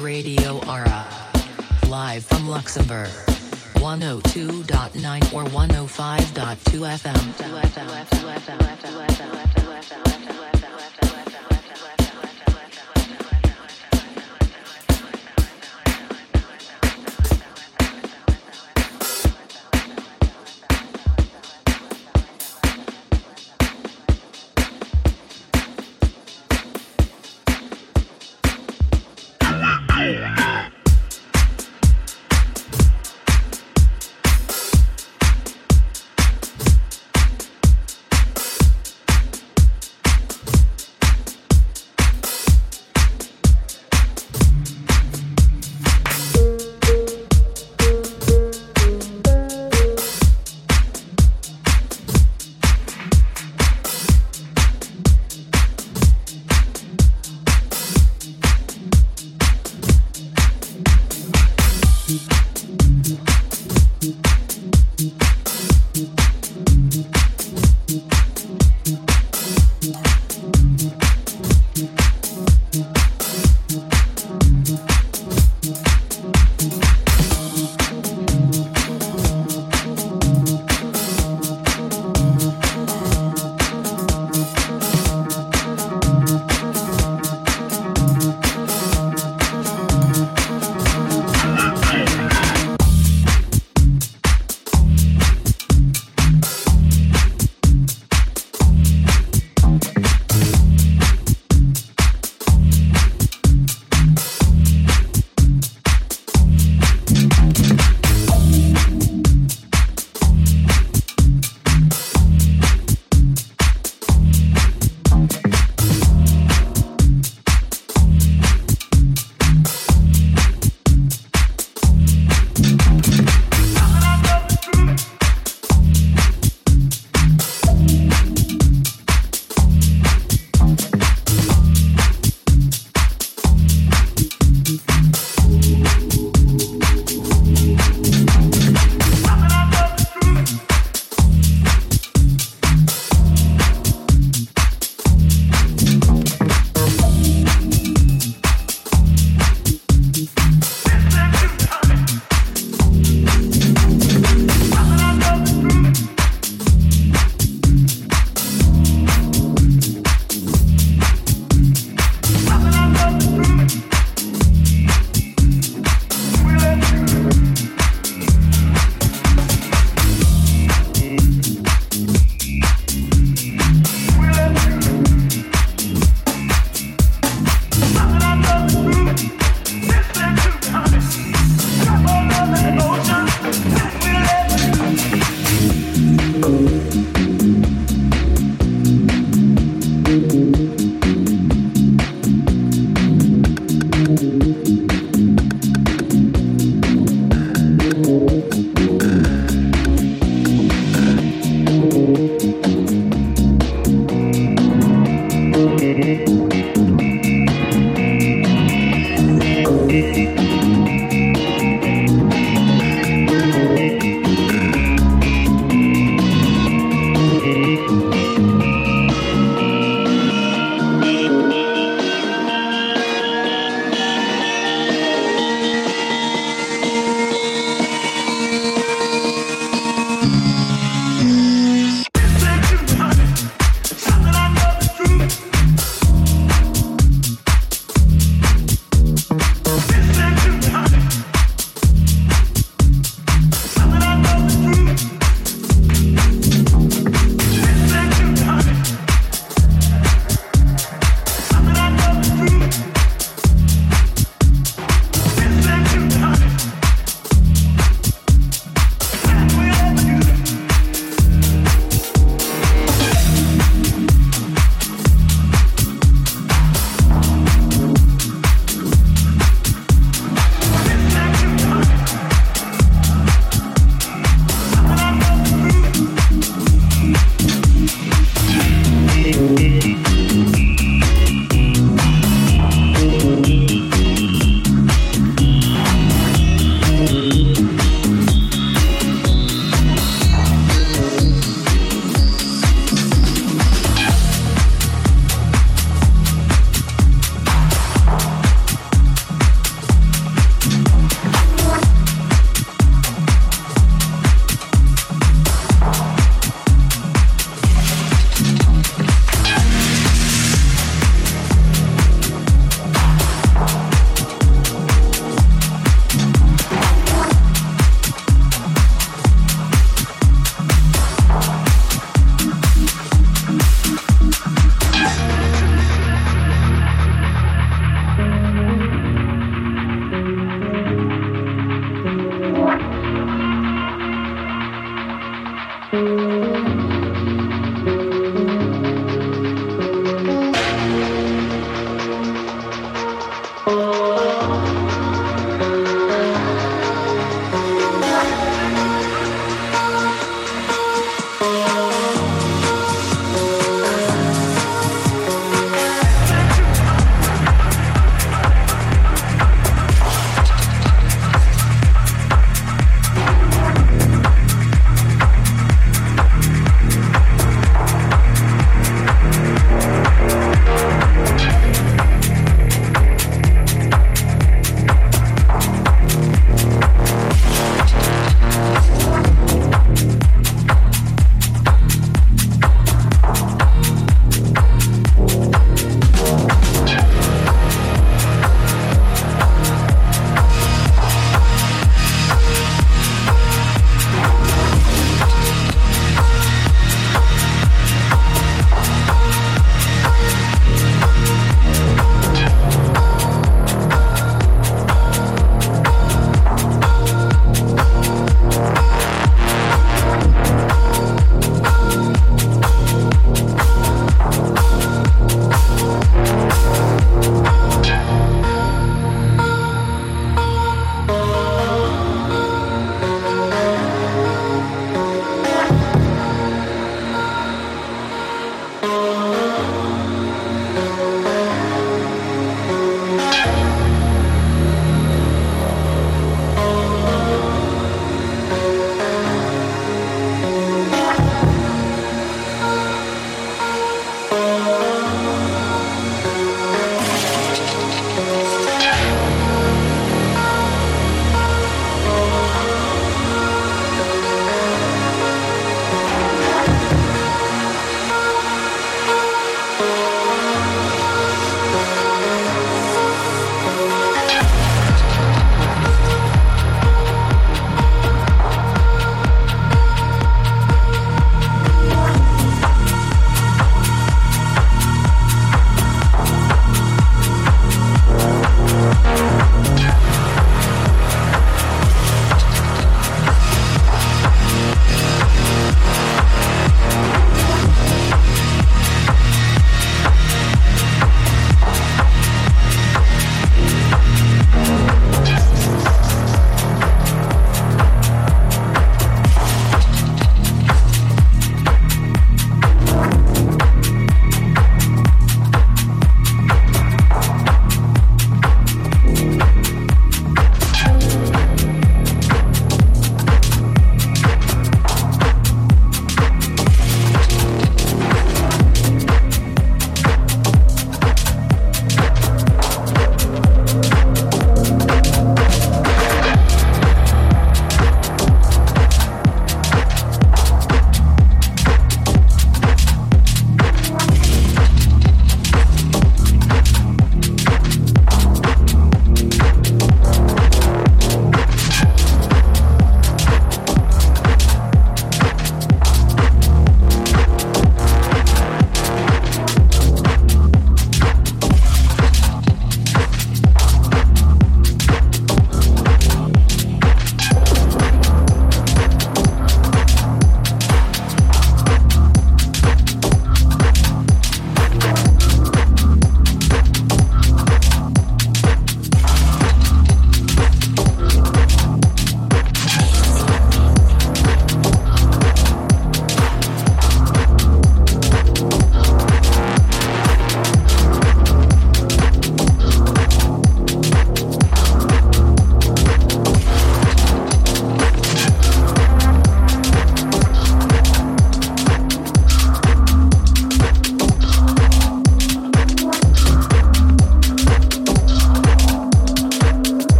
Radio Ara. Live from Luxembourg. 102.9 or 105.2 FM.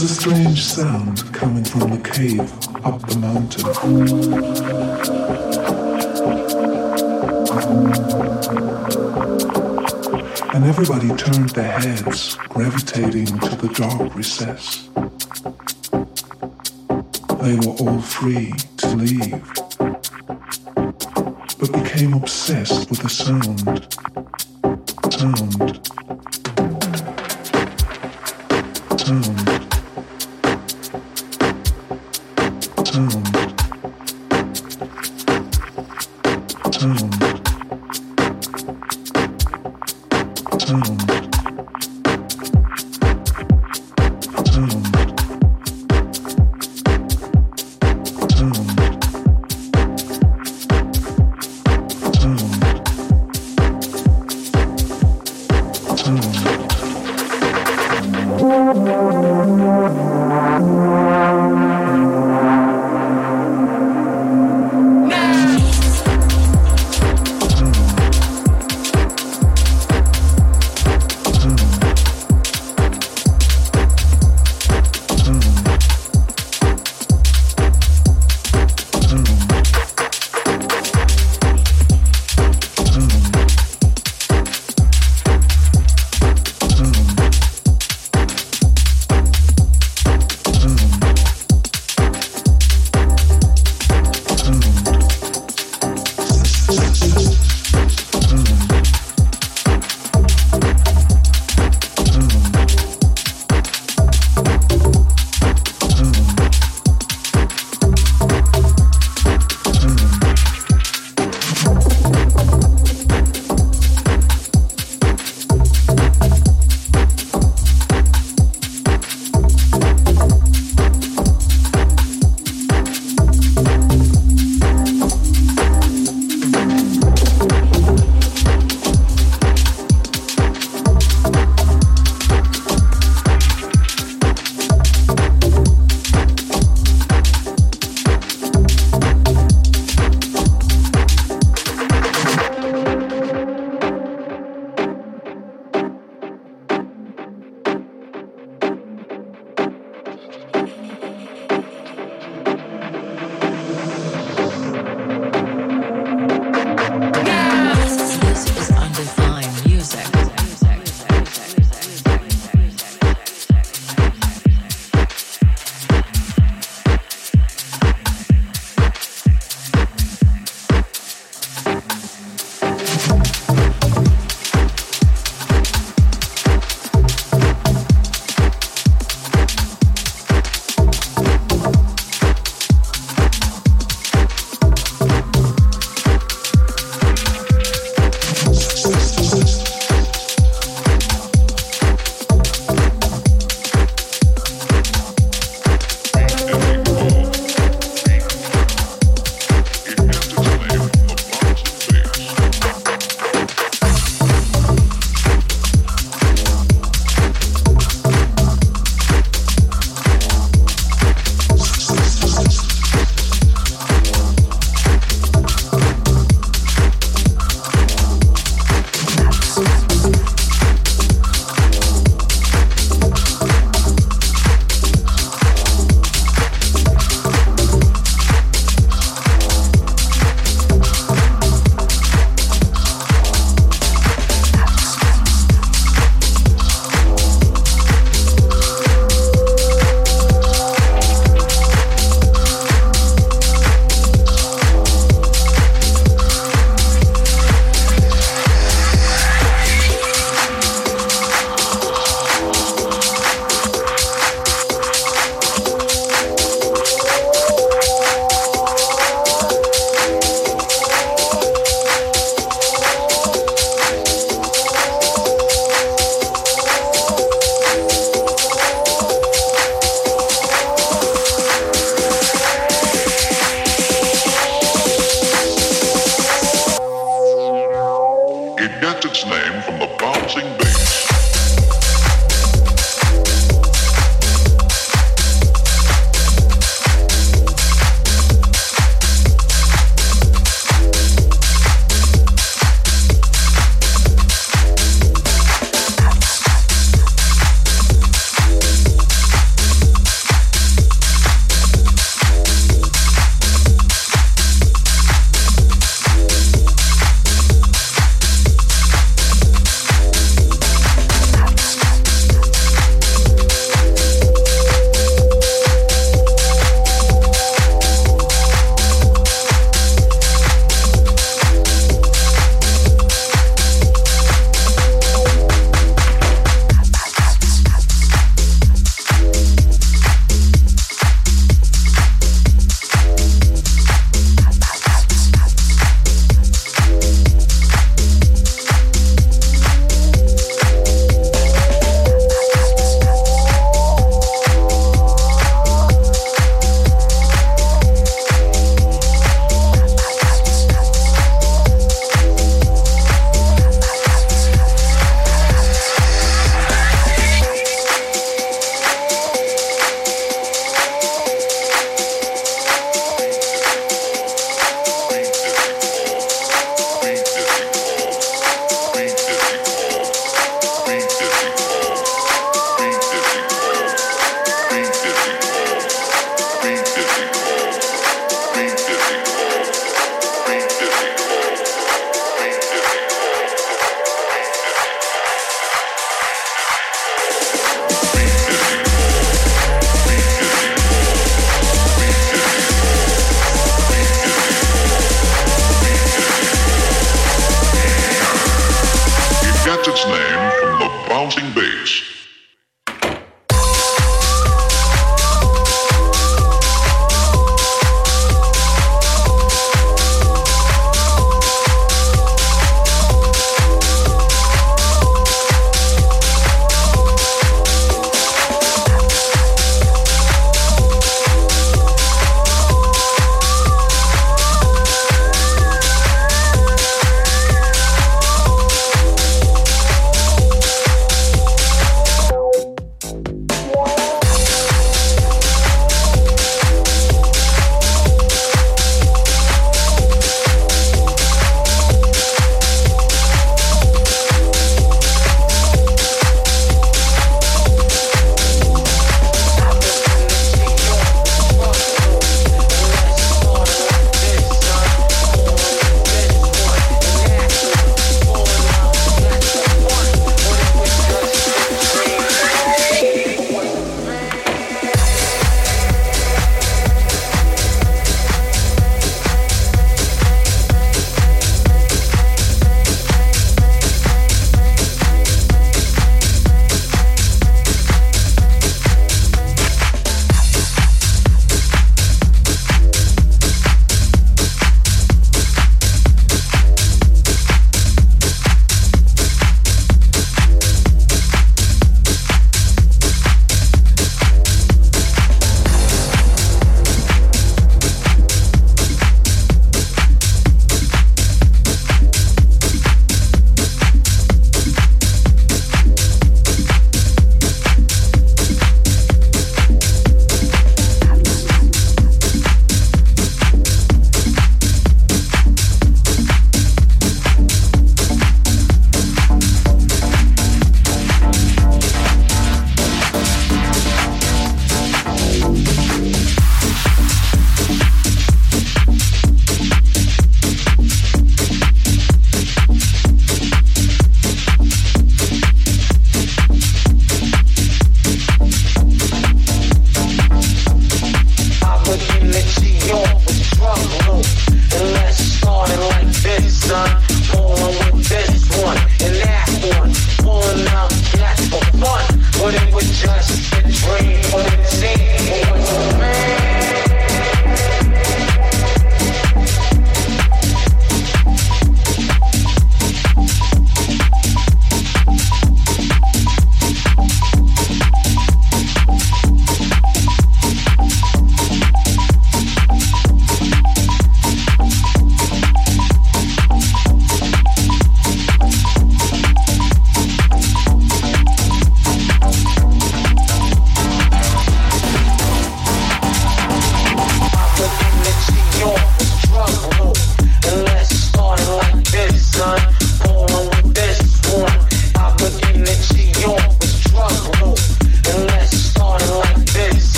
Was a strange sound coming from the cave up the mountain. And everybody turned their heads, gravitating to the dark recess. They were all free to leave, but became obsessed with the sound. Sound. Sound.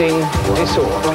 facing disorder.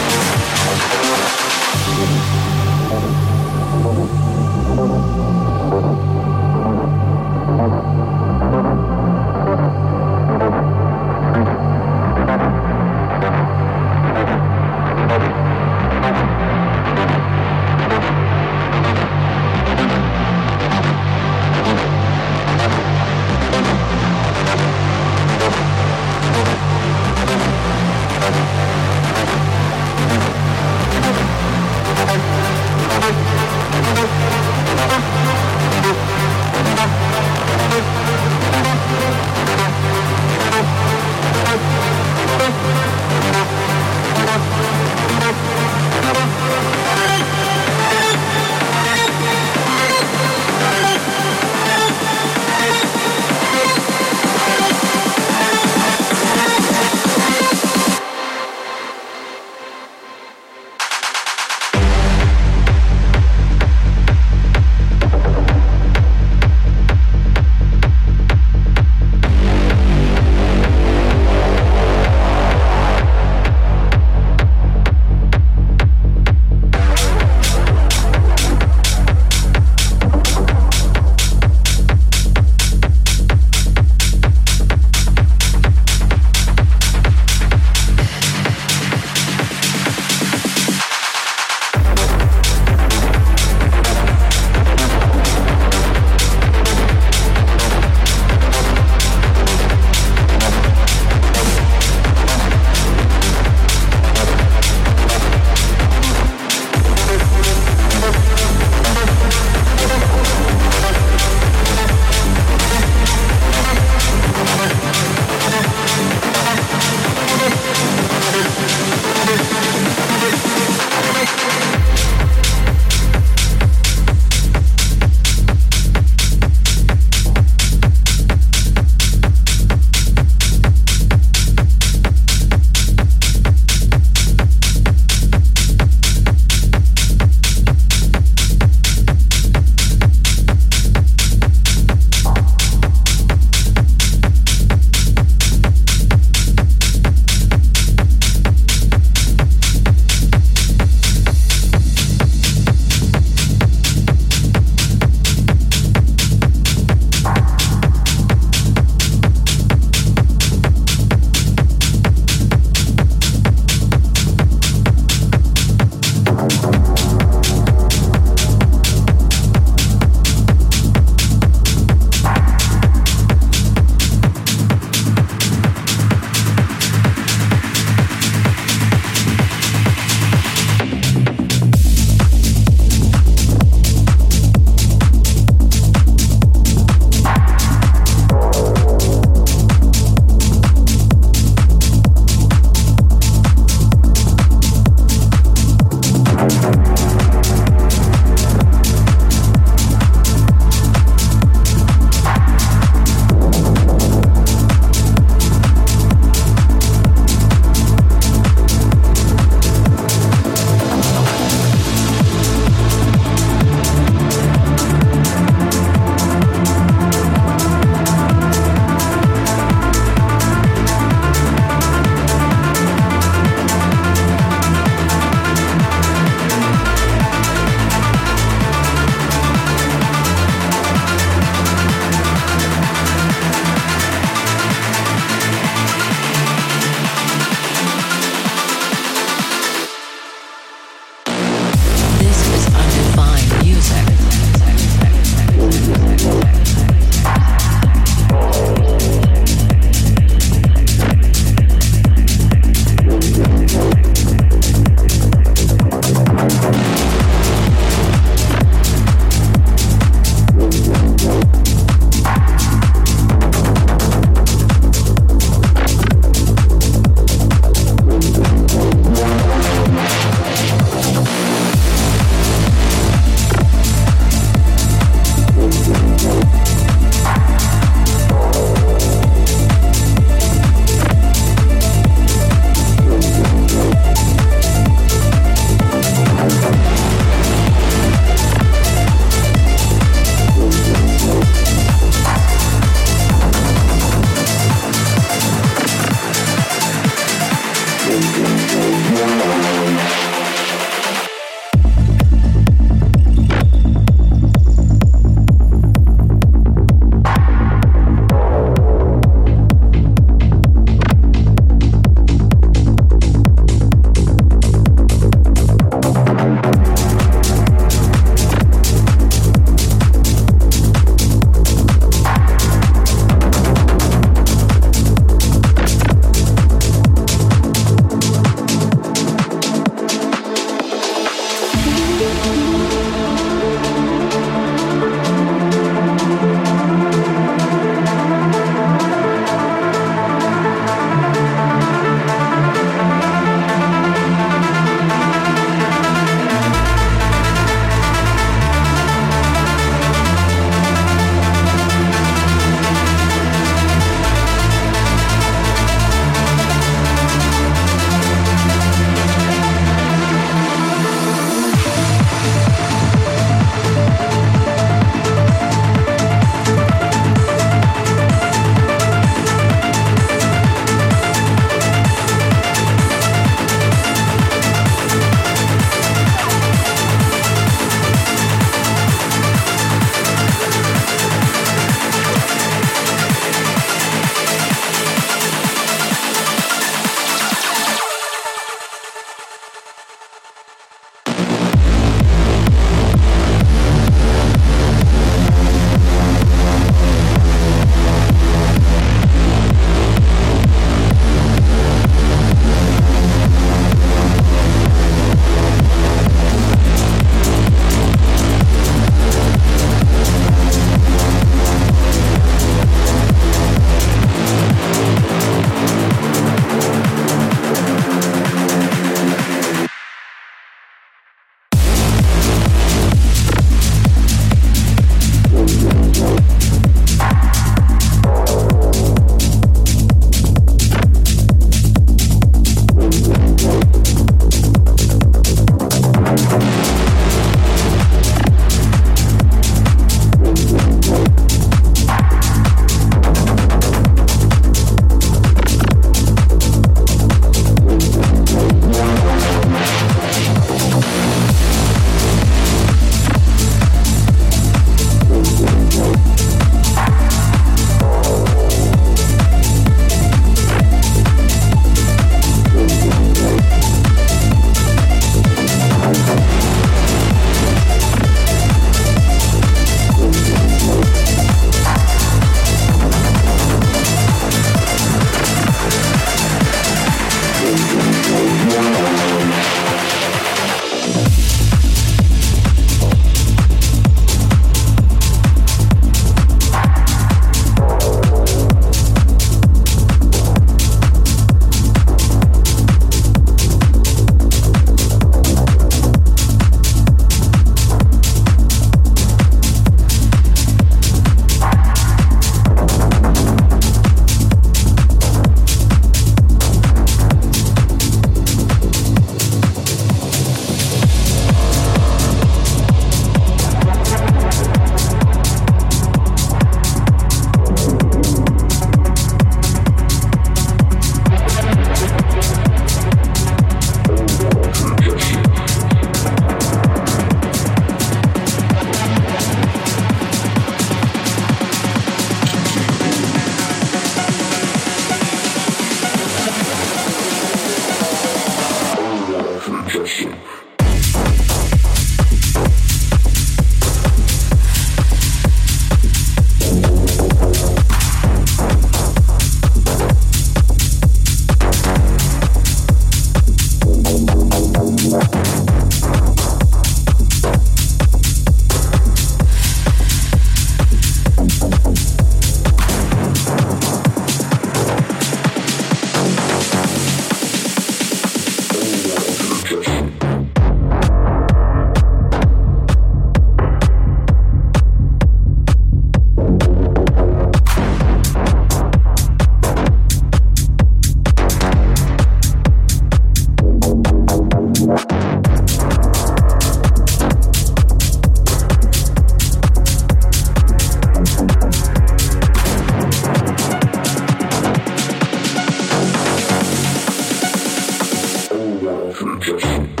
Future.